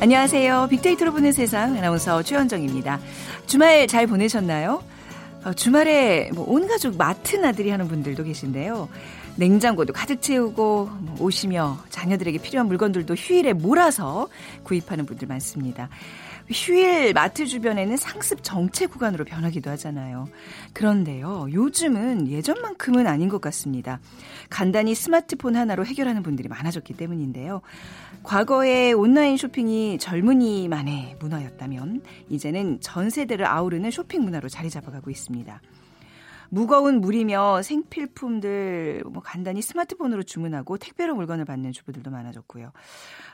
안녕하세요. 빅데이터로 보는 세상 아나운서 최현정입니다. 주말 잘 보내셨나요? 어, 주말에 뭐 온 가족 마트 나들이 하는 분들도 계신데요. 냉장고도 가득 채우고 뭐 오시며 자녀들에게 필요한 물건들도 휴일에 몰아서 구입하는 분들 많습니다. 휴일 마트 주변에는 상습 정체 구간으로 변하기도 하잖아요. 그런데요, 요즘은 예전만큼은 아닌 것 같습니다. 간단히 스마트폰 하나로 해결하는 분들이 많아졌기 때문인데요. 과거에 온라인 쇼핑이 젊은이만의 문화였다면, 이제는 전 세대를 아우르는 쇼핑 문화로 자리 잡아가고 있습니다. 무거운 물이며 생필품들 뭐 간단히 스마트폰으로 주문하고 택배로 물건을 받는 주부들도 많아졌고요.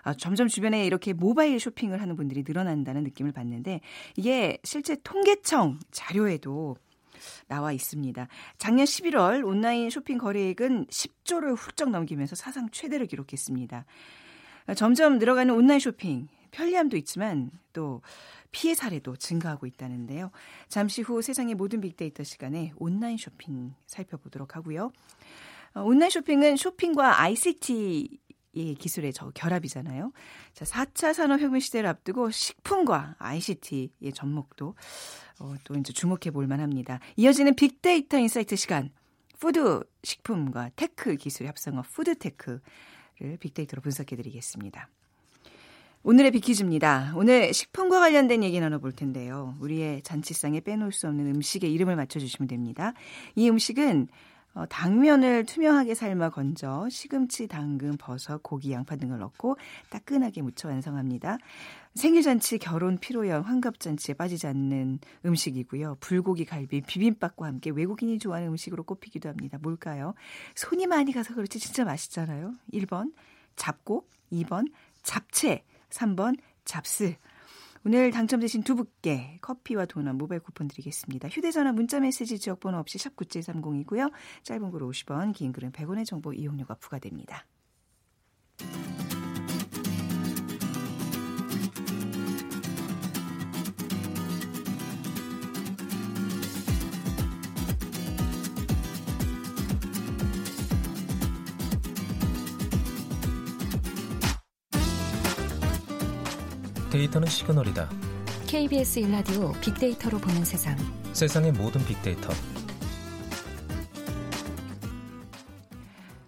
아, 점점 주변에 이렇게 모바일 쇼핑을 하는 분들이 늘어난다는 느낌을 받는데 이게 실제 통계청 자료에도 나와 있습니다. 작년 11월 온라인 쇼핑 거래액은 10조를 훌쩍 넘기면서 사상 최대를 기록했습니다. 점점 늘어가는 온라인 쇼핑 편리함도 있지만 또 피해 사례도 증가하고 있다는데요. 잠시 후 세상의 모든 빅데이터 시간에 온라인 쇼핑 살펴보도록 하고요. 어, 온라인 쇼핑은 쇼핑과 ICT 의 기술의 저 결합이잖아요. 자, 4차 산업혁명 시대를 앞두고 식품과 ICT의 접목도 어, 또 이제 주목해 볼 만합니다. 이어지는 빅데이터 인사이트 시간. food, 식품과 tech 기술의 합성어 푸드테크를 빅데이터로 분석해 드리겠습니다. 오늘의 비키즈입니다. 오늘 식품과 관련된 얘기 나눠볼 텐데요. 우리의 잔치상에 빼놓을 수 없는 음식의 이름을 맞춰주시면 됩니다. 이 음식은 어, 당면을 투명하게 삶아 건져 시금치, 당근, 버섯, 고기, 양파 등을 넣고 따끈하게 무쳐 완성합니다. 생일잔치, 결혼, 피로연, 환갑잔치에 빠지지 않는 음식이고요. 불고기, 갈비, 비빔밥과 함께 외국인이 좋아하는 음식으로 꼽히기도 합니다. 뭘까요? 손이 많이 가서 그렇지 진짜 맛있잖아요. 1번 잡곡, 2번 잡채, 3번 잡스. 오늘 당첨되신 두 분께 커피와 도넛 모바일 쿠폰 드리겠습니다. 휴대전화 문자메시지 지역번호 없이 샵 9730이고요. 짧은 글 50원, 긴 글은 100원의 정보 이용료가 부과됩니다. 데이터는 시그널이다. KBS 일라디오 빅데이터로 보는 세상. 세상의 모든 빅데이터.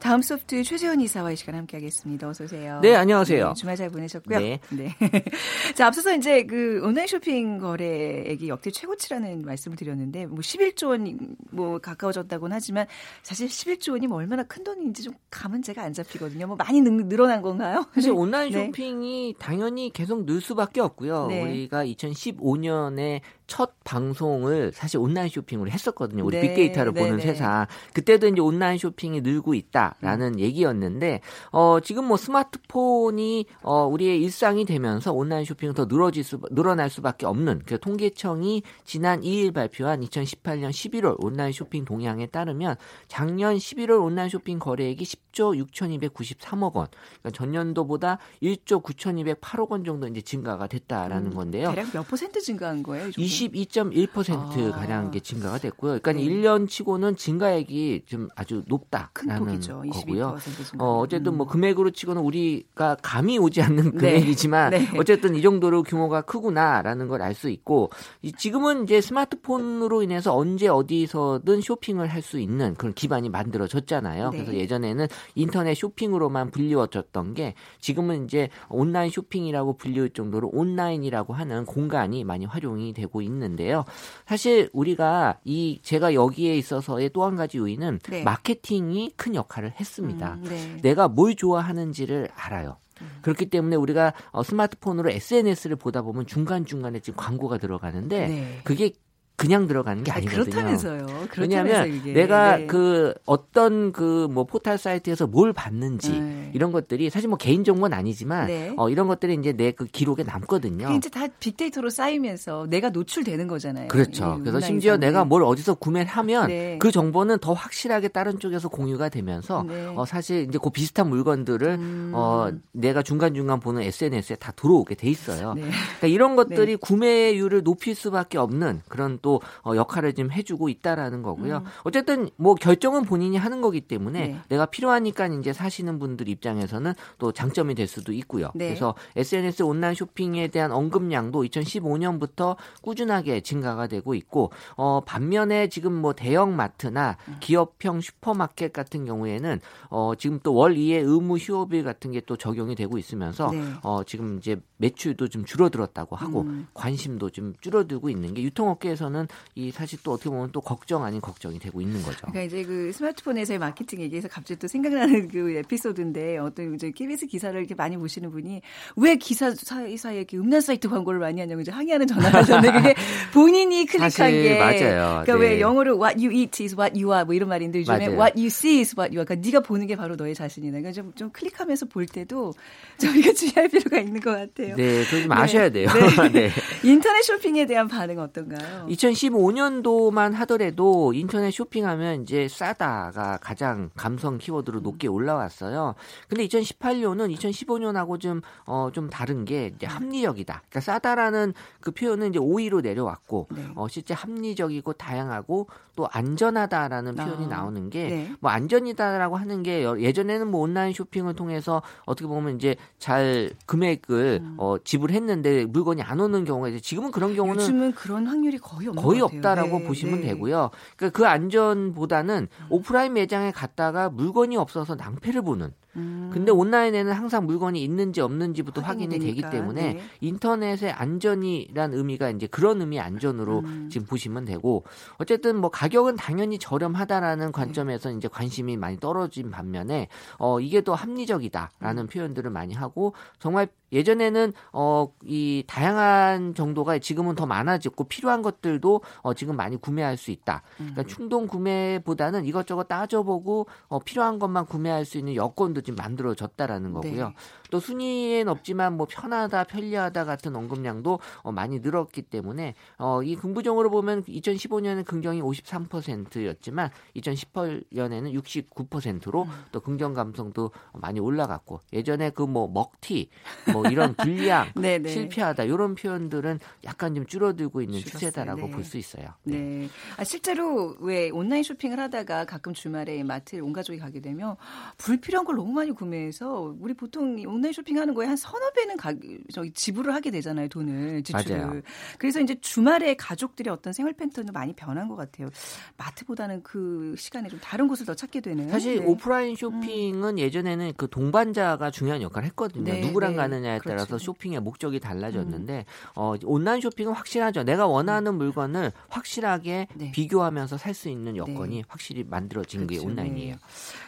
다음 소프트 최재원 이사와 이 시간 함께하겠습니다. 어서 오세요. 네, 안녕하세요. 네, 주말 잘 보내셨고요. 네. 네. 자, 앞서서 이제 그 온라인 쇼핑 거래액이 역대 최고치라는 말씀을 드렸는데 뭐 11조 원 뭐 가까워졌다고는 하지만 사실 11조 원이 뭐 얼마나 큰 돈인지 좀 감은 제가 안 잡히거든요. 뭐 많이 늘어난 건가요? 사실 온라인 네. 쇼핑이 네. 당연히 계속 늘 수밖에 없고요. 네. 우리가 2015년에 첫 방송을 사실 온라인 쇼핑으로 했었거든요. 우리 네, 빅데이터를 네, 보는 네. 세상. 그때도 이제 온라인 쇼핑이 늘고 있다 라는 음. 얘기였는데 어 지금 뭐 스마트폰이 어 우리의 일상이 되면서 온라인 쇼핑은 더 늘어질 수 늘어날 수밖에 없는 그 통계청이 지난 2일 발표한 2018년 11월 온라인 쇼핑 동향에 따르면 작년 11월 온라인 쇼핑 거래액이 10조 6,293억 원. 그러니까 전년도보다 1조 9,208억 원 정도 이제 증가가 됐다라는 음, 건데요. 대략 몇 퍼센트 증가한 거예요? 22.1% 아. 가량 게 증가가 됐고요. 그러니까 네. 1년 치고는 증가액이 좀 아주 높다라는 폭이죠. 거고요. 어, 어쨌든 뭐 음. 금액으로 치고는 우리가 감이 오지 않는 네. 금액이지만 네. 네. 어쨌든 이 정도로 규모가 크구나라는 걸 알 수 있고 지금은 이제 스마트폰으로 인해서 언제 어디서든 쇼핑을 할 수 있는 그런 기반이 만들어졌잖아요. 네. 그래서 예전에는 인터넷 쇼핑으로만 불리워졌던 게 지금은 이제 온라인 쇼핑이라고 불리울 정도로 온라인이라고 하는 공간이 많이 활용이 되고 있는데요. 사실 우리가 이 제가 여기에 있어서의 또 한 가지 요인은 네. 마케팅이 큰 역할을 했습니다. 음, 네. 내가 뭘 좋아하는지를 알아요. 음. 그렇기 때문에 우리가 어, 스마트폰으로 SNS를 보다 보면 중간중간에 지금 광고가 들어가는데 네. 그게 그냥 들어가는 게 아니거든요. 그렇다면서요. 왜냐하면 그게. 내가 네. 그 어떤 그 뭐 포털 사이트에서 뭘 봤는지 네. 이런 것들이 사실 뭐 개인 정보는 아니지만 네. 어 이런 것들이 이제 내 그 기록에 남거든요. 이제 다 빅데이터로 쌓이면서 내가 노출되는 거잖아요. 그렇죠. 그래서 심지어. 내가 뭘 어디서 구매를 하면 네. 그 정보는 더 확실하게 다른 쪽에서 공유가 되면서 네. 어 사실 이제 그 비슷한 물건들을 음. 어 내가 중간 중간 보는 SNS에 다 들어오게 돼 있어요. 네. 그러니까 이런 것들이 구매율을 높일 수밖에 없는 그런 또 어, 역할을 좀 해주고 있다라는 거고요. 음. 어쨌든 뭐 결정은 본인이 하는 거기 때문에 네. 내가 필요하니까 이제 사시는 분들 입장에서는 또 장점이 될 수도 있고요. 네. 그래서 SNS 온라인 쇼핑에 대한 언급량도 2015년부터 꾸준하게 증가가 되고 있고 어, 반면에 지금 뭐 대형 마트나 음. 기업형 슈퍼마켓 같은 경우에는 어, 지금 또 월 2회 의무 휴업일 같은 게 또 적용이 되고 있으면서 네. 어, 지금 이제 매출도 좀 줄어들었다고 하고 음. 관심도 좀 줄어들고 있는 게 유통업계에서는 이 사실 또 어떻게 보면 또 걱정 아닌 걱정이 되고 있는 거죠. 그러니까 이제 그 스마트폰에서의 마케팅 얘기해서 갑자기 또 생각나는 그 에피소드인데 어떤 이제 KBS 기사를 이렇게 많이 보시는 분이 왜 기사 사이 사이에 이렇게 음란 사이트 광고를 많이 하냐고 이제 항의하는 전화가 왔는데 그게 본인이 클릭한 게 맞아요. 그러니까 네. 왜 영어로 what you eat is what you are 뭐 이런 말인데 요즘에 맞아요. what you see is what you are. 그러니까 네가 보는 게 바로 너의 자신이다. 그러니까 좀, 좀 클릭하면서 볼 때도 좀 이거 주의할 필요가 있는 것 같아요. 네, 좀 아셔야 돼요. 네. 네. 인터넷 쇼핑에 대한 반응 어떤가요? 2015년도만 하더라도 인터넷 쇼핑하면 이제 싸다가 가장 감성 키워드로 높게 올라왔어요. 근데 2018년은 2015년하고 좀, 어, 좀 다른 게 이제 합리적이다. 그러니까 싸다라는 그 표현은 이제 5위로 내려왔고, 네. 어, 실제 합리적이고 다양하고 또 안전하다라는 표현이 아, 나오는 게뭐 네. 안전이다라고 하는 게 예전에는 뭐 온라인 쇼핑을 통해서 어떻게 보면 이제 잘 금액을 음. 어, 지불했는데 물건이 안 오는 경우가 이제 지금은 그런 경우는 요즘은 그런 확률이 거의 없는 거의 없다라고 네, 보시면 네. 되고요. 그러니까 그 안전보다는 음. 오프라인 매장에 갔다가 물건이 없어서 낭패를 보는 음. 근데 온라인에는 항상 물건이 있는지 없는지부터 확인이 되니까. 되기 때문에 네. 인터넷의 안전이란 의미가 이제 그런 의미 안전으로 음. 지금 보시면 되고 어쨌든 뭐 가격은 당연히 저렴하다라는 관점에서 네. 이제 관심이 많이 떨어진 반면에 어 이게 더 합리적이다라는 음. 표현들을 많이 하고 정말 예전에는 어 이 다양한 정도가 지금은 더 많아졌고 필요한 것들도 어 지금 많이 구매할 수 있다. 그러니까 음. 충동 구매보다는 이것저것 따져보고 어 필요한 것만 구매할 수 있는 여건도 지금 만들어졌다라는 거고요. 네. 또 순위엔 없지만 뭐 편하다, 편리하다 같은 언급량도 어, 많이 늘었기 때문에 어, 이 긍부정으로 보면 2015년에 긍정이 53%였지만 2018년에는 69%로 음. 또 긍정 감성도 많이 올라갔고 예전에 그 뭐 먹튀 뭐 이런 불량 네, 네. 실패하다 이런 표현들은 약간 좀 줄어들고 있는 줄었어요. 추세다라고 네. 볼수 있어요. 네. 네. 아, 실제로 왜 온라인 쇼핑을 하다가 가끔 주말에 마트에 온 가족이 가게 되면 불필요한 걸 너무 많이 구매해서 우리 보통 온라인 쇼핑하는 거에 한 서너 배는 가, 저기 지불을 하게 되잖아요, 돈을 지출을. 맞아요. 그래서 이제 주말에 가족들의 어떤 생활 패턴도 많이 변한 것 같아요. 마트보다는 그 시간에 좀 다른 곳을 더 찾게 되는. 사실 네. 오프라인 음. 쇼핑은 음. 예전에는 그 동반자가 중요한 역할을 했거든요. 네, 누구랑 네. 가느냐에 그렇죠. 따라서 쇼핑의 목적이 달라졌는데 음. 어, 온라인 쇼핑은 확실하죠. 내가 원하는 음. 물건을 확실하게 네. 비교하면서 살 수 있는 여건이 네. 확실히 만들어진 그렇죠. 게 온라인이에요.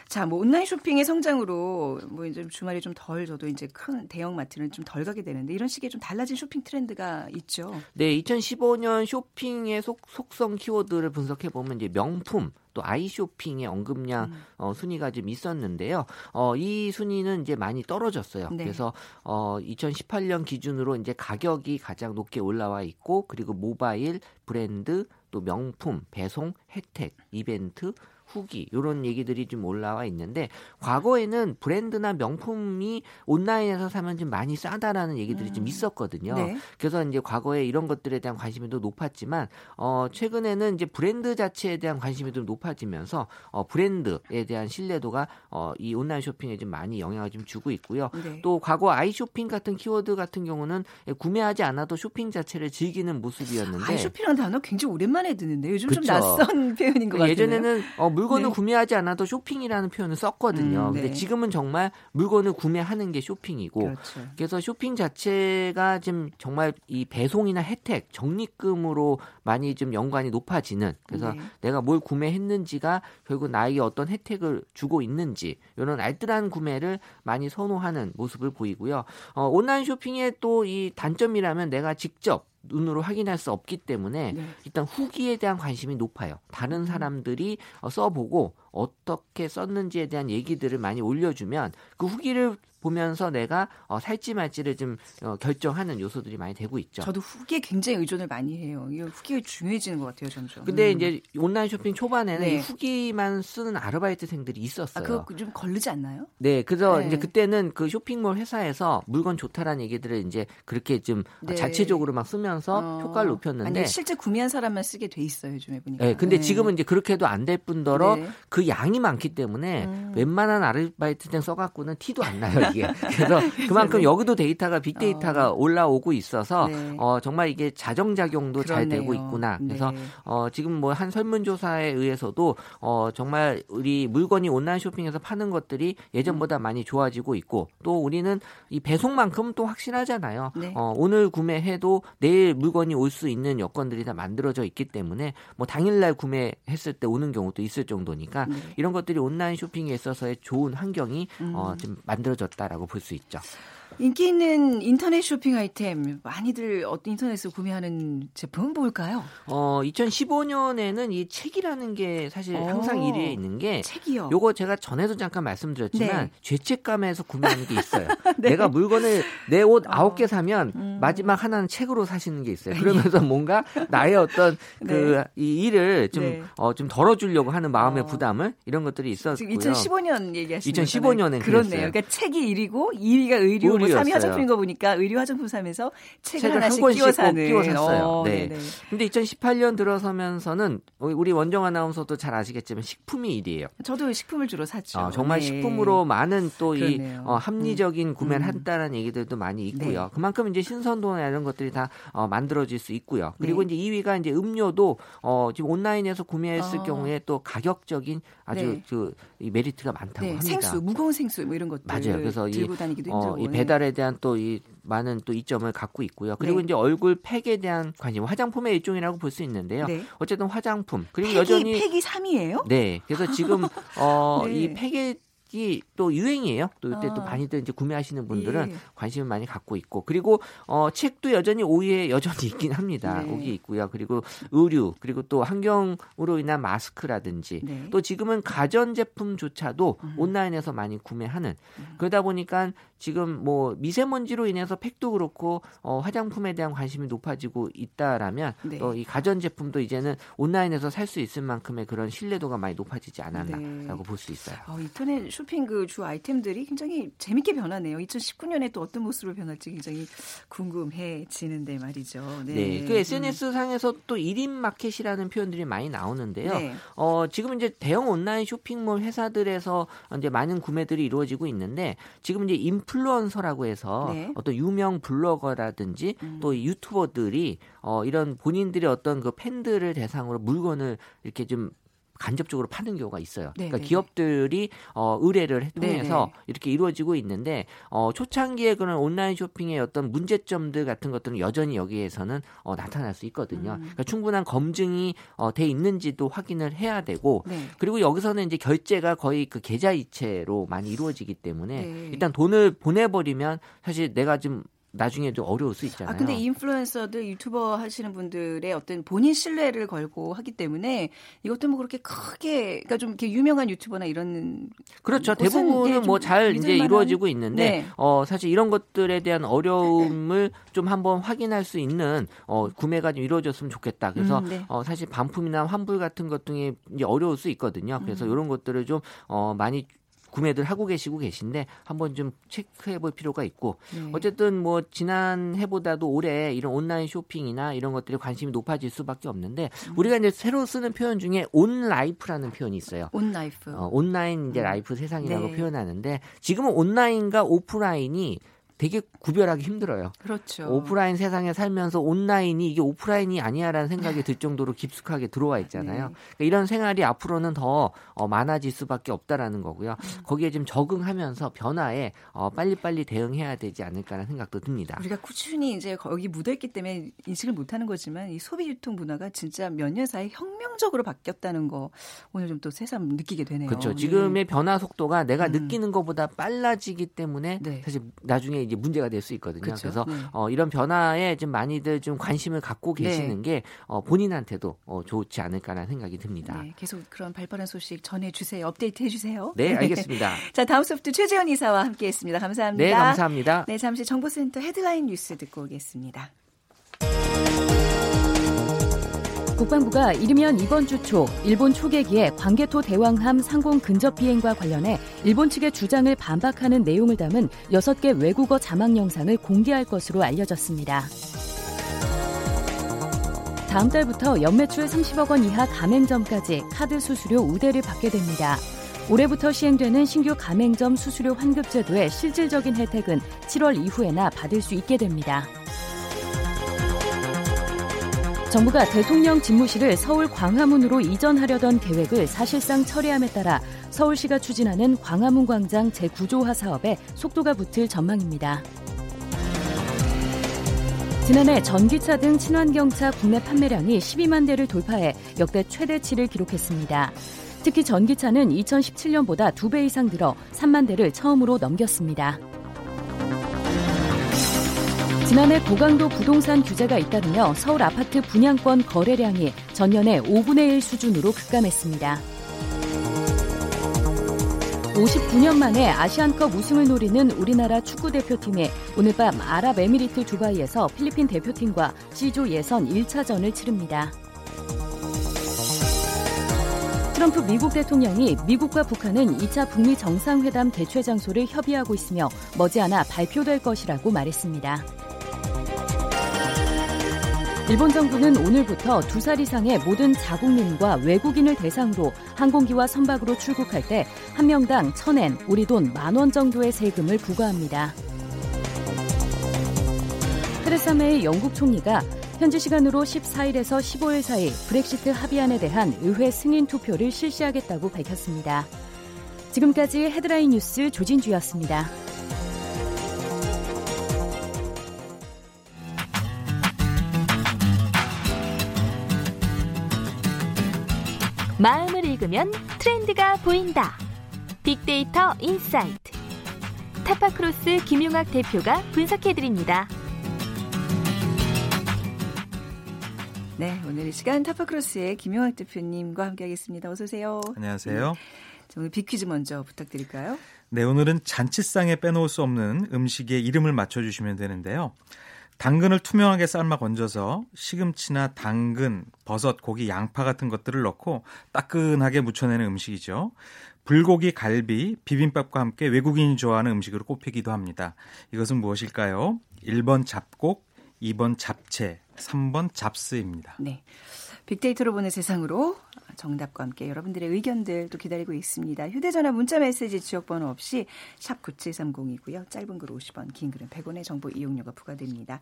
네. 자, 뭐 온라인 쇼핑의 성장으로 뭐 이제 주말에 좀 덜 저도 이제 큰 대형 마트는 좀 덜 가게 되는데 이런 식의 좀 달라진 쇼핑 트렌드가 있죠. 네, 2015년 쇼핑의 속, 속성 키워드를 분석해 보면 이제 명품 또 아이쇼핑의 언급량 음. 어, 순위가 좀 있었는데요. 어, 이 순위는 이제 많이 떨어졌어요. 네. 그래서 어, 2018년 기준으로 이제 가격이 가장 높게 올라와 있고 그리고 모바일, 브랜드, 또 명품, 배송, 혜택, 이벤트 후기 이런 얘기들이 좀 올라와 있는데 과거에는 브랜드나 명품이 온라인에서 사면 좀 많이 싸다라는 얘기들이 음. 좀 있었거든요. 네. 그래서 이제 과거에 이런 것들에 대한 관심이 더 높았지만 어 최근에는 이제 브랜드 자체에 대한 관심이 좀 높아지면서 어 브랜드에 대한 신뢰도가 어 이 온라인 쇼핑에 좀 많이 영향을 좀 주고 있고요. 네. 또 과거 아이쇼핑 같은 키워드 같은 경우는 구매하지 않아도 쇼핑 자체를 즐기는 모습이었는데 아이쇼핑이라는 단어 굉장히 오랜만에 듣는데 요즘 그쵸. 좀 낯선 표현인 것 같아요. 예전에는 어 물건을 네. 구매하지 않아도 쇼핑이라는 표현을 썼거든요. 음, 네. 근데 지금은 정말 물건을 구매하는 게 쇼핑이고 그렇죠. 그래서 쇼핑 자체가 지금 정말 이 배송이나 혜택, 적립금으로 많이 좀 연관이 높아지는 그래서 네. 내가 뭘 구매했는지가 결국 나에게 어떤 혜택을 주고 있는지 이런 알뜰한 구매를 많이 선호하는 모습을 보이고요. 어, 온라인 쇼핑의 또 이 단점이라면 내가 직접 눈으로 확인할 수 없기 때문에 네. 일단 후기에 대한 관심이 높아요. 다른 음. 사람들이 어, 써보고 어떻게 썼는지에 대한 얘기들을 많이 올려주면 그 후기를 보면서 내가 어, 살지 말지를 좀 어, 결정하는 요소들이 많이 되고 있죠. 저도 후기에 굉장히 의존을 많이 해요. 이게 후기가 중요해지는 것 같아요, 점점. 근데 음. 이제 온라인 쇼핑 초반에는 네. 후기만 쓰는 아르바이트생들이 있었어요. 아, 그거 좀 걸리지 않나요? 네, 그래서 네. 이제 그때는 그 쇼핑몰 회사에서 물건 좋다라는 얘기들을 이제 그렇게 좀 네. 자체적으로 막 쓰면서 어. 효과를 높였는데 아니, 실제 구매한 사람만 쓰게 돼 있어요, 요즘에 보니까. 네, 근데 네. 지금은 이제 그렇게 해도 안 될 뿐더러 네. 그 양이 많기 때문에 음. 웬만한 아르바이트생 써갖고는 티도 안 나요. 이게. 그래서 그만큼 여기도 데이터가 빅데이터가 어. 올라오고 있어서 네. 어, 정말 이게 자정작용도 그렇네요. 잘 되고 있구나. 그래서 네. 어, 지금 뭐 한 설문조사에 의해서도 어, 정말 우리 물건이 온라인 쇼핑에서 파는 것들이 예전보다 음. 많이 좋아지고 있고 또 우리는 이 배송만큼 또 확실하잖아요. 네. 어, 오늘 구매해도 내일 물건이 올 수 있는 여건들이 다 만들어져 있기 때문에 뭐 당일날 구매했을 때 오는 경우도 있을 정도니까 네. 이런 것들이 온라인 쇼핑에 있어서의 좋은 환경이 음. 어, 좀 만들어졌다라고 볼 수 있죠. 인기 있는 인터넷 쇼핑 아이템 많이들 어떤 인터넷에서 구매하는 제품은 뭘까요? 어, 2015년에는 이 책이라는 게 사실 오, 어, 항상 1위에 있는 게 책이요. 요거 제가 전에도 잠깐 말씀드렸지만 네. 죄책감에서 구매하는 게 있어요. 네. 내가 물건을 내 옷 아홉 개 사면 음. 마지막 하나는 책으로 사시는 게 있어요. 그러면서 뭔가 나의 어떤 그이 네. 일을 좀어좀 네. 어, 좀 덜어주려고 하는 마음의 어. 부담을 이런 것들이 있었고요. 지금 2015년 얘기하시는 2015년엔 그렇네요. 그러니까 책이 1위고 2위가 의류 뭐 3위 화장품인 거 보니까 의류 화장품 사면서 책을, 하나씩 한 끼워 사는. 끼워 샀어요. 어, 네. 네네. 근데 2018년 들어서면서는 우리 원정 아나운서도 잘 아시겠지만 식품이 1위예요. 저도 식품을 주로 샀죠. 어, 정말 네. 식품으로 많은 또 이 어, 합리적인 음. 구매를 음. 한다는 얘기들도 많이 있고요. 네. 그만큼 이제 신선도나 이런 것들이 다 어, 만들어질 수 있고요. 그리고 네. 이제 2위가 이제 음료도 어, 지금 온라인에서 구매했을 어. 경우에 또 가격적인 아주 네. 그 메리트가 많다고 네. 합니다. 생수, 무거운 생수 뭐 이런 것들 맞아요. 그래서 들고 다니기도 어, 이 배달 에 대한 또 이 많은 또 이점을 갖고 있고요. 그리고 네. 이제 얼굴 팩에 대한 관심, 화장품의 일종이라고 볼 수 있는데요. 네. 어쨌든 화장품 그리고 팩이, 여전히 팩이 3위예요? 네. 그래서 지금 어, 네. 이 팩에 이 또 유행이에요. 또 이때 아. 또 많이들 이제 구매하시는 분들은 예. 관심을 많이 갖고 있고 그리고 어 책도 여전히 5위에 여전히 있긴 합니다. 네. 5위 있고요. 그리고 의류 그리고 또 환경으로 인한 마스크라든지 네. 또 지금은 가전 제품조차도 음. 온라인에서 많이 구매하는 음. 그러다 보니까 지금 뭐 미세먼지로 인해서 팩도 그렇고 어 화장품에 대한 관심이 높아지고 있다라면 네. 또이 가전 제품도 이제는 온라인에서 살 수 있을 만큼의 그런 신뢰도가 많이 높아지지 않았나라고 네. 볼수 있어요. 어, 인터넷 쇼핑 그 주 아이템들이 굉장히 재밌게 변하네요. 2019년에 또 어떤 모습으로 변할지 굉장히 궁금해지는데 말이죠. 네. 네. 그 SNS 상에서 또 1인 마켓이라는 표현들이 많이 나오는데요. 네. 어, 지금 이제 대형 온라인 쇼핑몰 회사들에서 이제 많은 구매들이 이루어지고 있는데 지금 이제 인플루언서라고 해서 네. 어떤 유명 블로거라든지 음. 또 유튜버들이 어, 이런 본인들의 어떤 그 팬들을 대상으로 물건을 이렇게 좀 간접적으로 파는 경우가 있어요. 네 그러니까 네, 기업들이 어, 의뢰를 통해서 네네. 이렇게 이루어지고 있는데 어, 초창기에 그런 온라인 쇼핑의 어떤 문제점들 같은 것들은 여전히 여기에서는 어, 나타날 수 있거든요. 음. 그러니까 충분한 검증이 어, 돼 있는지도 확인을 해야 되고 네. 그리고 여기서는 이제 결제가 거의 그 계좌 이체로 많이 이루어지기 때문에 네. 일단 돈을 보내버리면 사실 내가 좀 나중에 도 어려울 수 있잖아요. 아, 근데 인플루언서들 유튜버 하시는 분들의 어떤 본인 신뢰를 걸고 하기 때문에 이것도 뭐 그렇게 크게 그러니까 좀 이렇게 유명한 유튜버나 이런 그렇죠. 대부분은 뭐 잘 이제 이루어지고 있는데 네. 어 사실 이런 것들에 대한 어려움을 좀 한번 확인할 수 있는 어 구매가 좀 이루어졌으면 좋겠다. 그래서 음, 네. 어 사실 반품이나 환불 같은 것 등이 이제 어려울 수 있거든요. 그래서 음. 이런 것들을 좀 어 많이 구매들 하고 계시고 계신데 한번 좀 체크해 볼 필요가 있고 네. 어쨌든 뭐 지난 해보다도 올해 이런 온라인 쇼핑이나 이런 것들이 관심이 높아질 수밖에 없는데 음. 우리가 이제 새로 쓰는 표현 중에 onlife라는 표현이 있어요. onlife. 어, 온라인 이제 음. 라이프 세상이라고 네. 표현하는데 지금은 온라인과 오프라인이 되게 구별하기 힘들어요. 그렇죠. 오프라인 세상에 살면서 온라인이 이게 오프라인이 아니야라는 생각이 들 정도로 깊숙하게 들어와 있잖아요. 네. 그러니까 이런 생활이 앞으로는 더 어, 많아질 수밖에 없다라는 거고요. 음. 거기에 좀 적응하면서 변화에 어, 빨리빨리 대응해야 되지 않을까라는 생각도 듭니다. 우리가 꾸준히 이제 거기 묻어있기 때문에 인식을 못하는 거지만 이 소비 유통 문화가 진짜 몇 년 사이 혁명적으로 바뀌었다는 거 오늘 좀 또 새삼 느끼게 되네요. 그렇죠. 지금의 네. 변화 속도가 내가 음. 느끼는 것보다 빨라지기 때문에 네. 사실 나중에 이제 문제가 될 수 있거든요. 그렇죠. 그래서 네. 어, 이런 변화에 좀 많이들 좀 관심을 갖고 네. 계시는 네. 게 어, 본인한테도 어, 좋지 않을까라는 생각이 듭니다. 네, 계속 그런 발빠른 소식 전해주세요. 업데이트 해주세요. 네, 알겠습니다. 자, 다음 소프트 최재현 이사와 함께했습니다. 감사합니다. 네, 감사합니다. 네, 잠시 정보센터 헤드라인 뉴스 듣고 오겠습니다. 국방부가 이르면 이번 주 초 일본 초계기에 광개토 대왕함 상공 근접 비행과 관련해 일본 측의 주장을 반박하는 내용을 담은 6개 외국어 자막 영상을 공개할 것으로 알려졌습니다. 다음 달부터 연매출 30억 원 이하 가맹점까지 카드 수수료 우대를 받게 됩니다. 올해부터 시행되는 신규 가맹점 수수료 환급 제도의 실질적인 혜택은 7월 이후에나 받을 수 있게 됩니다. 정부가 대통령 집무실을 서울 광화문으로 이전하려던 계획을 사실상 처리함에 따라 서울시가 추진하는 광화문 광장 재구조화 사업에 속도가 붙을 전망입니다. 지난해 전기차 등 친환경차 국내 판매량이 12만 대를 돌파해 역대 최대치를 기록했습니다. 특히 전기차는 2017년보다 2배 이상 늘어 3만 대를 처음으로 넘겼습니다. 지난해 고강도 부동산 규제가 잇따르며 서울 아파트 분양권 거래량이 전년의 5분의 1 수준으로 급감했습니다. 59년 만에 아시안컵 우승을 노리는 우리나라 축구 대표팀이 오늘 밤 아랍에미리트 두바이에서 필리핀 대표팀과 C조 예선 1차전을 치릅니다. 트럼프 미국 대통령이 미국과 북한은 2차 북미 정상회담 개최 장소를 협의하고 있으며 머지않아 발표될 것이라고 말했습니다. 일본 정부는 오늘부터 두 살 이상의 모든 자국민과 외국인을 대상으로 항공기와 선박으로 출국할 때 한 명당 천엔, 우리 돈 만 원 정도의 세금을 부과합니다. 테레사 메이 영국 총리가 현지 시간으로 14일에서 15일 사이 브렉시트 합의안에 대한 의회 승인 투표를 실시하겠다고 밝혔습니다. 지금까지 헤드라인 뉴스 조진주였습니다. 마음을 읽으면 트렌드가 보인다. 빅데이터 인사이트. 타파크로스 김용학 대표가 분석해드립니다. 네, 오늘 이 시간 타파크로스의 김용학 대표님과 함께하겠습니다. 어서 오세요. 안녕하세요. 자, 오늘 빅퀴즈 먼저 부탁드릴까요? 네, 오늘은 잔치상에 빼놓을 수 없는 음식의 이름을 맞춰주시면 되는데요. 당근을 투명하게 삶아 건져서 시금치나 당근, 버섯, 고기, 양파 같은 것들을 넣고 따끈하게 무쳐내는 음식이죠. 불고기, 갈비, 비빔밥과 함께 외국인이 좋아하는 음식으로 꼽히기도 합니다. 이것은 무엇일까요? 1번 잡곡, 2번 잡채, 3번 잡스입니다. 네. 빅데이터로 보는 세상으로 정답과 함께 여러분들의 의견들 도 기다리고 있습니다. 휴대전화 문자 메시지 지역번호 없이 샵 9730이고요. 짧은 글 50원, 긴 글은 100원의 정보 이용료가 부과됩니다.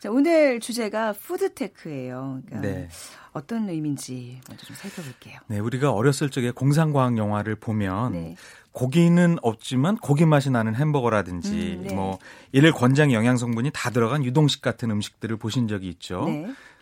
자, 오늘 주제가 푸드테크예요. 그러니까 네. 어떤 의미인지 먼저 좀 살펴볼게요. 네, 우리가 어렸을 적에 공상과학 영화를 보면 네. 고기는 없지만 고기 맛이 나는 햄버거라든지 음, 네. 뭐 일일 권장 영양 성분이 다 들어간 유동식 같은 음식들을 보신 적이 있죠.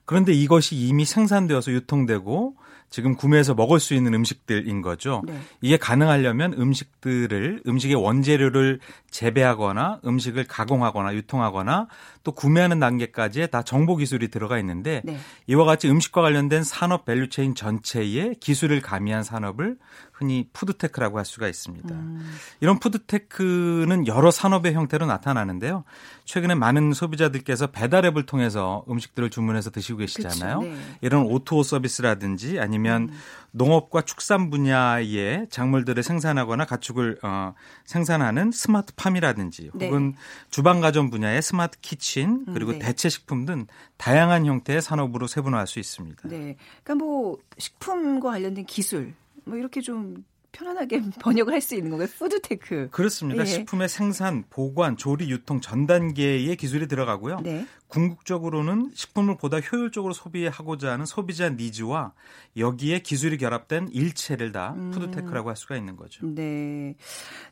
네. 그런데 이것이 이미 생산되어서 유통되고 지금 구매해서 먹을 수 있는 음식들인 거죠. 네. 이게 가능하려면 음식들을 음식의 원재료를 재배하거나 음식을 가공하거나 유통하거나 또 구매하는 단계까지의 다 정보 기술이 들어가 있는데 네. 이와 같이 음식과 관련된 산업 value chain 전체에 기술을 가미한 산업을 흔히 푸드테크라고 할 수가 있습니다. 음. 이런 푸드테크는 여러 산업의 형태로 나타나는데요. 최근에 많은 소비자들께서 배달앱을 통해서 음식들을 주문해서 드시고 계시잖아요. 네. 이런 O2O 서비스라든지 아니면 음. 농업과 축산 분야의 작물들을 생산하거나 가축을 어, 생산하는 스마트팜이라든지 네. 혹은 주방 가전 분야의 smart kitchen 그리고 음, 네. 대체 식품 등 다양한 형태의 산업으로 세분화할 수 있습니다. 네. 그러니까 뭐 식품과 관련된 기술 뭐 이렇게 좀 편안하게 번역을 할 수 있는 건가요? 푸드테크. 그렇습니다. 예. 식품의 생산, 보관, 조리, 유통 전 단계의 기술이 들어가고요. 네. 궁극적으로는 식품을 보다 효율적으로 소비하고자 하는 소비자 needs와 여기에 기술이 결합된 일체를 다 음. 푸드테크라고 할 수가 있는 거죠. 네.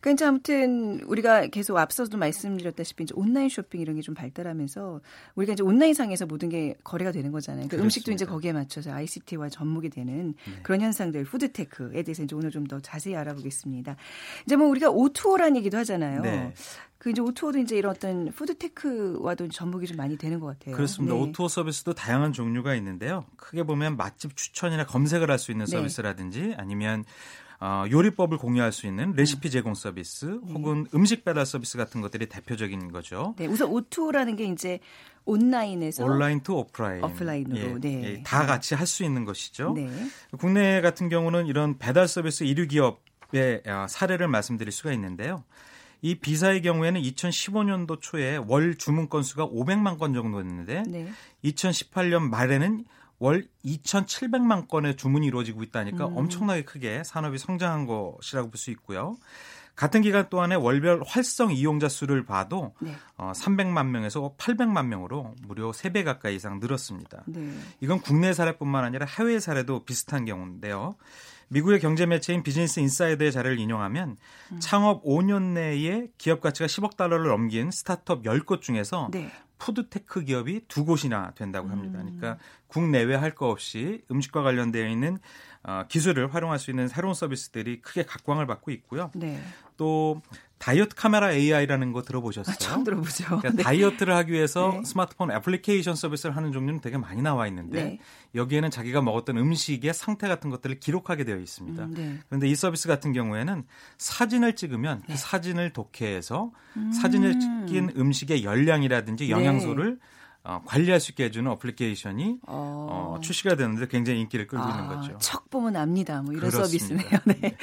그러니까 아무튼 우리가 계속 앞서도 말씀드렸다시피 이제 온라인 쇼핑 이런 게 좀 발달하면서 우리가 이제 온라인상에서 모든 게 거래가 되는 거잖아요. 그러니까 음식도 이제 거기에 맞춰서 ICT와 접목이 되는 네. 그런 현상들 푸드테크에 대해서 이제 오늘 좀더 자세히 알아보겠습니다. 이제 뭐 우리가 O2O라는 얘기도 하잖아요. 네. 그 이제 O2O도 이제 이런 어떤 푸드테크와도 접목이 좀 많이 되는 것 같아요. 그렇습니다. 네. O2O 서비스도 다양한 종류가 있는데요. 크게 보면 맛집 추천이나 검색을 할 수 있는 네. 서비스라든지 아니면 어, 요리법을 공유할 수 있는 레시피 음. 제공 서비스 네. 혹은 음식 배달 서비스 같은 것들이 대표적인 거죠. 네, 우선 O2O라는 게 이제 온라인에서 온라인 to 오프라인, 오프라인으로 예, 네. 예, 다 같이 할 수 있는 것이죠. 네. 국내 같은 경우는 이런 배달 서비스 1류 기업의 어, 사례를 말씀드릴 수가 있는데요. 이 비사의 경우에는 2015년도 초에 월 주문 건수가 500만 건 정도였는데 네. 2018년 말에는 월 2,700만 건의 주문이 이루어지고 있다니까 음. 엄청나게 크게 산업이 성장한 것이라고 볼 수 있고요. 같은 기간 동안에 월별 활성 이용자 수를 봐도 네. 어, 300만 명에서 800만 명으로 무려 3배 가까이 이상 늘었습니다. 네. 이건 국내 사례뿐만 아니라 해외 사례도 비슷한 경우인데요. 미국의 경제 매체인 비즈니스 인사이더의 자료를 인용하면 음. 창업 5년 내에 기업 가치가 10억 달러를 넘긴 스타트업 10곳 중에서 네. 푸드테크 기업이 두 곳이나 된다고 합니다. 음. 그러니까 국내외 할 거 없이 음식과 관련되어 있는 어, 기술을 활용할 수 있는 새로운 서비스들이 크게 각광을 받고 있고요. 네. 또 다이어트 카메라 AI라는 거 들어보셨어요? 아, 처음 들어보죠. 그러니까 네. 다이어트를 하기 위해서 네. 스마트폰 애플리케이션 서비스를 하는 종류는 되게 많이 나와 있는데 네. 여기에는 자기가 먹었던 음식의 상태 같은 것들을 기록하게 되어 있습니다. 음, 네. 그런데 이 서비스 같은 경우에는 사진을 찍으면 그 네. 사진을 독해해서 음. 사진을 찍힌 음식의 열량이라든지 네. 영양소를 어, 관리할 수 있게 해주는 어플리케이션이 어. 어, 출시가 되는데 굉장히 인기를 끌고 아, 있는 거죠. 척 보면 압니다. 뭐 이런 그렇습니다. 서비스네요. 네.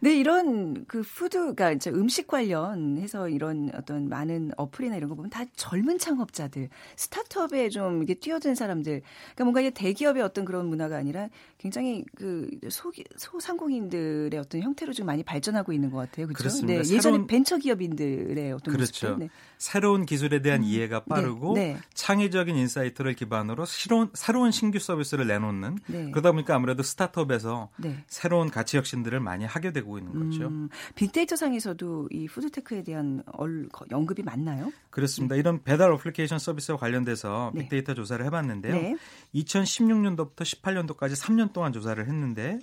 네, 이런 그 food, 가 그러니까 음식 관련해서 이런 어떤 많은 어플이나 이런 거 보면 다 젊은 창업자들, 스타트업에 좀 이게 뛰어든 사람들, 그러니까 뭔가 이게 대기업의 어떤 그런 문화가 아니라 굉장히 그 소, 소상공인들의 어떤 형태로 좀 많이 발전하고 있는 것 같아요. 그렇죠? 그렇습니다. 네, 예전에 벤처 기업인들의 어떤 그렇죠. 네. 새로운 기술에 대한 음, 이해가 빠르고 네, 네. 창의적인 insight를 기반으로 새로운, 새로운 신규 서비스를 내놓는 네. 그러다 보니까 아무래도 스타트업에서 네. 새로운 가치 혁신들을 많이 하게 되고 있는 거죠. 음, 빅데이터 상에서도 이 푸드테크에 대한 어, 언급이 많나요? 그렇습니다. 이런 배달 어플리케이션 서비스와 관련돼서 네. 빅데이터 조사를 해봤는데요. 2016년도부터 18년도까지 3년 동안 조사를 했는데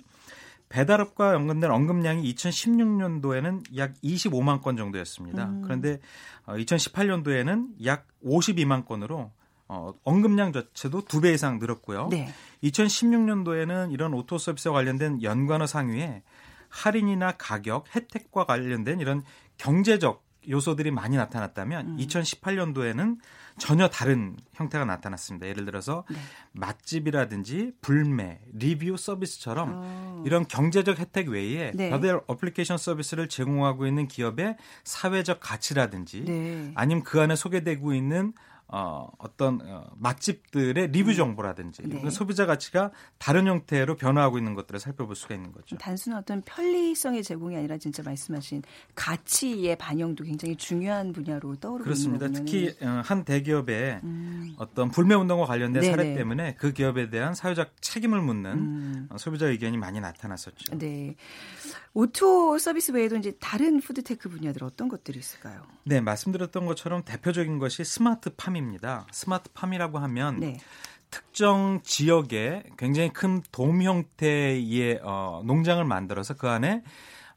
배달업과 연관된 언급량이 2016년도에는 약 25만 건 정도였습니다. 음. 그런데 2018년도에는 어, 약 52만 건으로 어, 언급량 자체도 두 배 이상 늘었고요. 네. 2016년도에는 이런 O2O 서비스와 관련된 연관어 상위에 할인이나 가격, 혜택과 관련된 이런 경제적 요소들이 많이 나타났다면 음. 2018년도에는 전혀 다른 형태가 나타났습니다. 예를 들어서 네. 맛집이라든지 불매, 리뷰 서비스처럼 어. 이런 경제적 혜택 외에 네. 다들 어플리케이션 서비스를 제공하고 있는 기업의 사회적 가치라든지 네. 아니면 그 안에 소개되고 있는 어, 어떤 어, 맛집들의 리뷰 음. 정보라든지 네. 소비자 가치가 다른 형태로 변화하고 있는 것들을 살펴볼 수가 있는 거죠. 단순한 어떤 편리성의 제공이 아니라 진짜 말씀하신 가치의 반영도 굉장히 중요한 분야로 떠오르고 그렇습니다. 특히 어, 한 대기업의 음. 어떤 불매 운동과 관련된 네네. 사례 때문에 그 기업에 대한 사회적 책임을 묻는 음. 어, 소비자 의견이 많이 나타났었죠. 네. O2O 서비스 외에도 이제 다른 푸드테크 분야들 어떤 것들이 있을까요? 네, 말씀드렸던 것처럼 대표적인 것이 스마트 팜 입니다. 스마트팜이라고 하면 네. 특정 지역에 굉장히 큰 돔 형태의 어, 농장을 만들어서 그 안에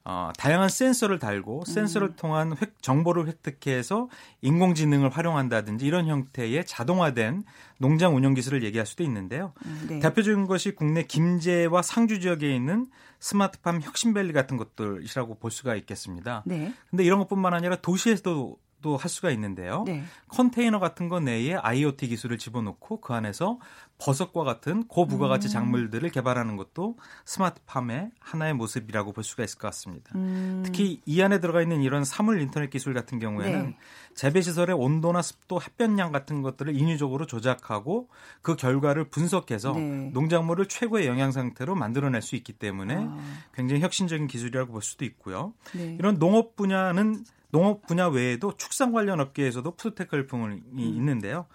어, 다양한 센서를 달고 센서를 음. 통한 획, 정보를 획득해서 인공지능을 활용한다든지 이런 형태의 자동화된 농장 운영 기술을 얘기할 수도 있는데요. 음, 네. 대표적인 것이 국내 김제와 상주 지역에 있는 스마트팜 혁신밸리 같은 것들이라고 볼 수가 있겠습니다. 네. 근데 이런 것뿐만 아니라 도시에서도 또할 수가 있는데요. 네. 컨테이너 같은 거 내에 IoT 기술을 집어넣고 그 안에서 버섯과 같은 고부가가치 음. 작물들을 개발하는 것도 스마트팜의 하나의 모습이라고 볼 수가 있을 것 같습니다. 음. 특히 이 안에 들어가 있는 이런 사물 인터넷 기술 같은 경우에는 네. 재배 시설의 온도나 습도, 햇볕량 같은 것들을 인위적으로 조작하고 그 결과를 분석해서 네. 농작물을 최고의 영양 상태로 만들어낼 수 있기 때문에 아. 굉장히 혁신적인 기술이라고 볼 수도 있고요. 네. 이런 농업 분야는 농업 분야 외에도 축산 관련 업계에서도 푸드테크 열풍이 음. 있는데요.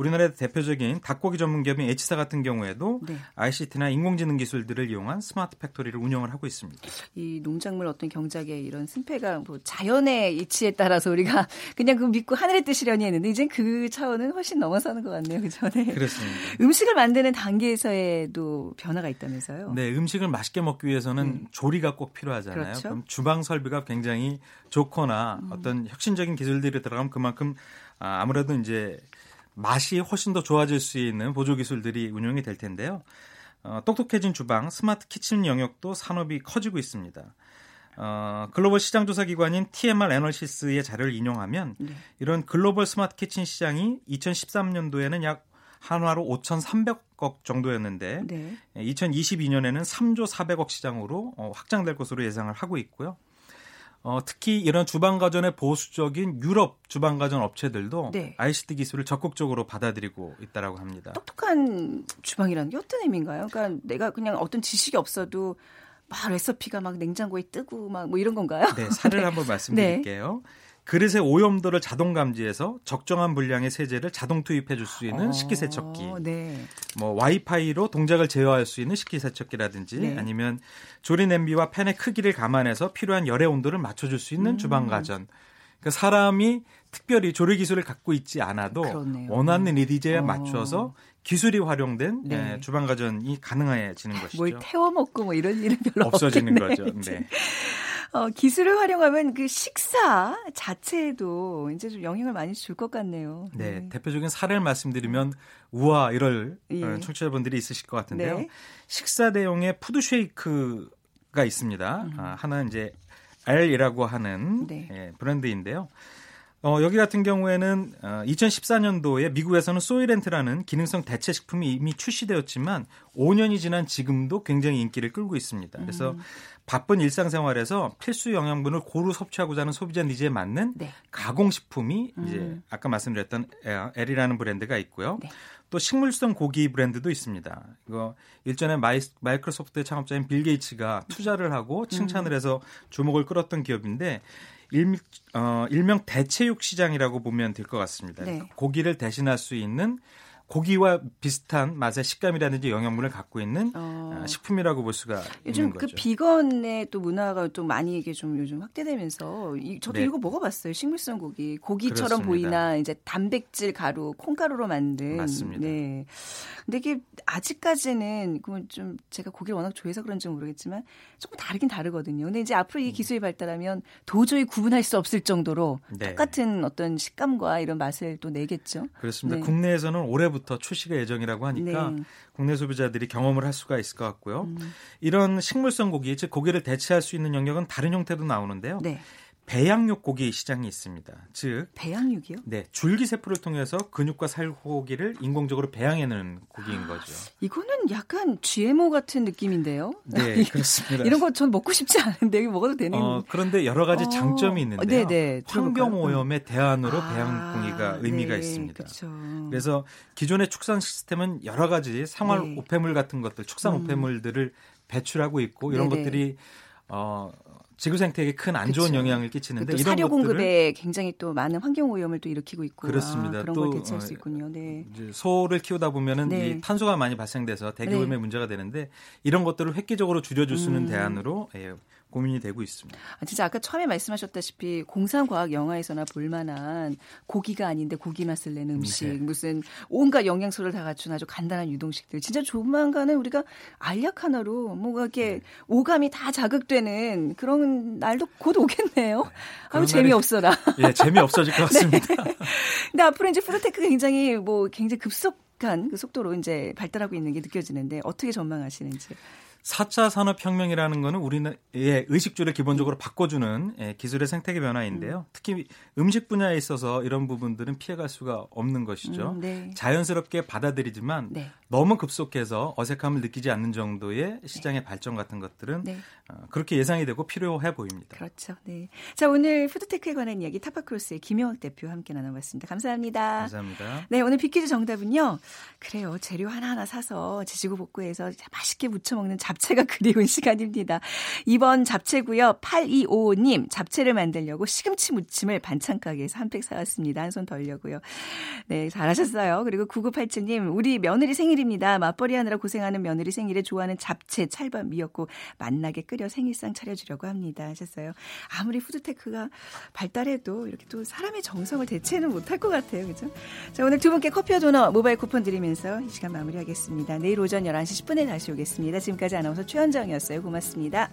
우리나라의 대표적인 닭고기 전문 기업인 H사 같은 경우에도 네. ICT나 인공지능 기술들을 이용한 스마트 팩토리를 운영을 하고 있습니다. 이 농작물 어떤 경작의 이런 승패가 뭐 자연의 이치에 따라서 우리가 그냥 그 믿고 하늘의 뜻이려니 했는데 이제 그 차원은 훨씬 넘어서는 것 같네요. 그죠? 네. 그렇습니다. 음식을 만드는 단계에서에도 변화가 있다면서요? 네, 음식을 맛있게 먹기 위해서는 음. 조리가 꼭 필요하잖아요. 그렇죠? 그럼 주방 설비가 굉장히 좋거나 음. 어떤 혁신적인 기술들이 들어가면 그만큼 아, 아무래도 이제 맛이 훨씬 더 좋아질 수 있는 보조 기술들이 운영이 될 텐데요. 어, 똑똑해진 주방, smart kitchen 영역도 산업이 커지고 있습니다. 어, 글로벌 시장 조사 기관인 TMR 애널시스의 자료를 인용하면 네. 이런 글로벌 smart kitchen 시장이 2013년도에는 약 한화로 5,300억 정도였는데 네. 2022년에는 3조 400억 시장으로 어, 확장될 것으로 예상을 하고 있고요. 어, 특히 이런 주방가전의 보수적인 유럽 주방가전 업체들도 네. ICT 기술을 적극적으로 받아들이고 있다라고 합니다. 똑똑한 주방이라는 게 어떤 의미인가요? 그러니까 내가 그냥 어떤 지식이 없어도 막 레시피가 막 냉장고에 뜨고 막 뭐 이런 건가요? 네, 사례를 네. 한번 말씀드릴게요. 네. 그릇의 오염도를 자동 감지해서 적정한 분량의 세제를 자동 투입해 줄 수 있는 어, 식기세척기. 네. 뭐 와이파이로 동작을 제어할 수 있는 식기세척기라든지 네. 아니면 조리 냄비와 팬의 크기를 감안해서 필요한 열의 온도를 맞춰 줄 수 있는 음. 주방 가전. 그러니까 사람이 특별히 조리 기술을 갖고 있지 않아도 그렇네요. 원하는 리디제에 어. 맞춰서 기술이 활용된 네. 예, 주방 가전이 가능해지는 것이죠. 뭘 태워 먹고 뭐 이런 일은 별로 없어지는 없겠네. 거죠. 네. 어, 기술을 활용하면 그 식사 자체에도 이제 좀 영향을 많이 줄 것 같네요. 네, 네, 대표적인 사례를 말씀드리면 우와 이럴 예. 어, 청취자분들이 있으실 것 같은데요. 네. 식사 대용의 food shake가 있습니다. 음. 아, 하나는 이제 L이라고 하는 네. 예, 브랜드인데요. 어, 여기 같은 경우에는 어, 2014년도에 미국에서는 Soylent라는 기능성 대체 식품이 이미 출시되었지만 5년이 지난 지금도 굉장히 인기를 끌고 있습니다. 그래서 음. 바쁜 일상생활에서 필수 영양분을 고루 섭취하고자 하는 소비자 needs에 맞는 네. 가공식품이 음. 이제 아까 말씀드렸던 L이라는 브랜드가 있고요. 네. 또 식물성 고기 브랜드도 있습니다. 이거 일전에 마이, 마이크로소프트 창업자인 빌 게이츠가 투자를 하고 칭찬을 음. 해서 주목을 끌었던 기업인데 일, 어, 일명 대체육 시장이라고 보면 될 것 같습니다. 네. 고기를 대신할 수 있는 고기와 비슷한 맛의 식감이라든지 영양분을 갖고 있는 어. 아, 식품이라고 볼 수가 요즘 있는 그 거죠. 그 비건의 또 문화가 또 많이 이게 좀 요즘 확대되면서 이, 저도 네. 이거 먹어봤어요. 식물성 고기 고기처럼 그렇습니다. 보이나 이제 단백질 가루 콩가루로 만든 맞습니다. 네. 근데 이게 아직까지는 좀 제가 고기를 워낙 좋아해서 그런지 모르겠지만 조금 다르긴 다르거든요. 근데 이제 앞으로 이 음. 기술이 발달하면 도저히 구분할 수 없을 정도로 네. 똑같은 어떤 식감과 이런 맛을 또 내겠죠. 그렇습니다. 네. 국내에서는 올해부터 출시가 예정이라고 하니까 네. 국내 소비자들이 경험을 할 수가 있을 것 같고요. 음. 이런 식물성 고기, 즉 고기를 대체할 수 있는 영역은 다른 형태도 나오는데요. 네. 배양육 고기 시장이 있습니다. 즉 배양육이요? 네, 줄기 세포를 통해서 근육과 살코기를 인공적으로 배양해내는 고기인 거죠. 이거는 약간 GMO 같은 느낌인데요. 네, 그렇습니다. 이런 거 전 먹고 싶지 않은데 먹어도 되는. 어, 그런데 여러 가지 어. 장점이 있는데요. 네, 네. 환경 오염의 대안으로 아, 배양 고기가 의미가 네, 있습니다. 그쵸. 그래서 기존의 축산 시스템은 여러 가지 생활 네. 오폐물 같은 것들, 축산 음. 오폐물들을 배출하고 있고 이런 네네. 것들이 어 지구 생태계에 큰 안 좋은 그쵸. 영향을 끼치는데 이런 사료 공급에 굉장히 또 많은 환경 오염을 또 일으키고 있고 그렇습니다. 아, 그런 또, 걸 대체할 수 있군요. 네. 소를 키우다 보면은 네. 이 탄소가 많이 발생돼서 대기 오염의 네. 문제가 되는데 이런 것들을 획기적으로 줄여줄 수 있는 음. 대안으로 예, 고민이 되고 있습니다. 아, 진짜 아까 처음에 말씀하셨다시피 공상과학 영화에서나 볼만한 고기가 아닌데 고기 맛을 내는 음식, 네. 무슨 온갖 영양소를 다 갖춘 아주 간단한 유동식들. 진짜 조만간은 우리가 알약 하나로 뭔가 이렇게 네. 오감이 다 자극되는 그런 날도 곧 오겠네요. 네. 아무 재미없어라. 예, 재미없어질 것 같습니다. 네. 근데 앞으로 이제 푸드테크가 굉장히 뭐 굉장히 급속 한 그 속도로 이제 발달하고 있는 게 느껴지는데 어떻게 전망하시는지. 4차 산업혁명이라는 거는 우리의 의식주를 기본적으로 바꿔주는 예, 기술의 생태계 변화인데요. 음. 특히 음식 분야에 있어서 이런 부분들은 피해갈 수가 없는 것이죠. 음, 네. 자연스럽게 받아들이지만 네. 너무 급속해서 어색함을 느끼지 않는 정도의 시장의 네. 발전 같은 것들은 네. 어, 그렇게 예상이 되고 필요해 보입니다. 그렇죠. 네. 자 오늘 푸드테크에 관한 이야기 타파크로스의 김영학 대표 함께 나눠봤습니다. 감사합니다. 감사합니다. 네 오늘 빅퀴즈 정답은요. 그래요. 재료 하나하나 사서 지지고 볶고해서 맛있게 무쳐 먹는 잡채가 그리운 시간입니다. 이번 잡채고요. 8255님 잡채를 만들려고 시금치 무침을 반찬 가게에서 한 팩 사왔습니다. 일손 덜려고요. 네, 잘하셨어요. 그리고 9987님 우리 며느리 생일입니다. 맞벌이 하느라 고생하는 며느리 생일에 좋아하는 잡채, 찰밥, 미역국 맛나게 끓여 생일상 차려주려고 합니다. 하셨어요. 아무리 푸드테크가 발달해도 이렇게 또 사람의 정성을 대체는 못할 것 같아요. 그죠? 자, 오늘 두 분께 커피와 도넛 모바일 쿠폰 드리면서 이 시간 마무리하겠습니다. 내일 오전 11시 10분에 다시 오겠습니다. 지금까지 아나운서 최현정이었어요. 고맙습니다.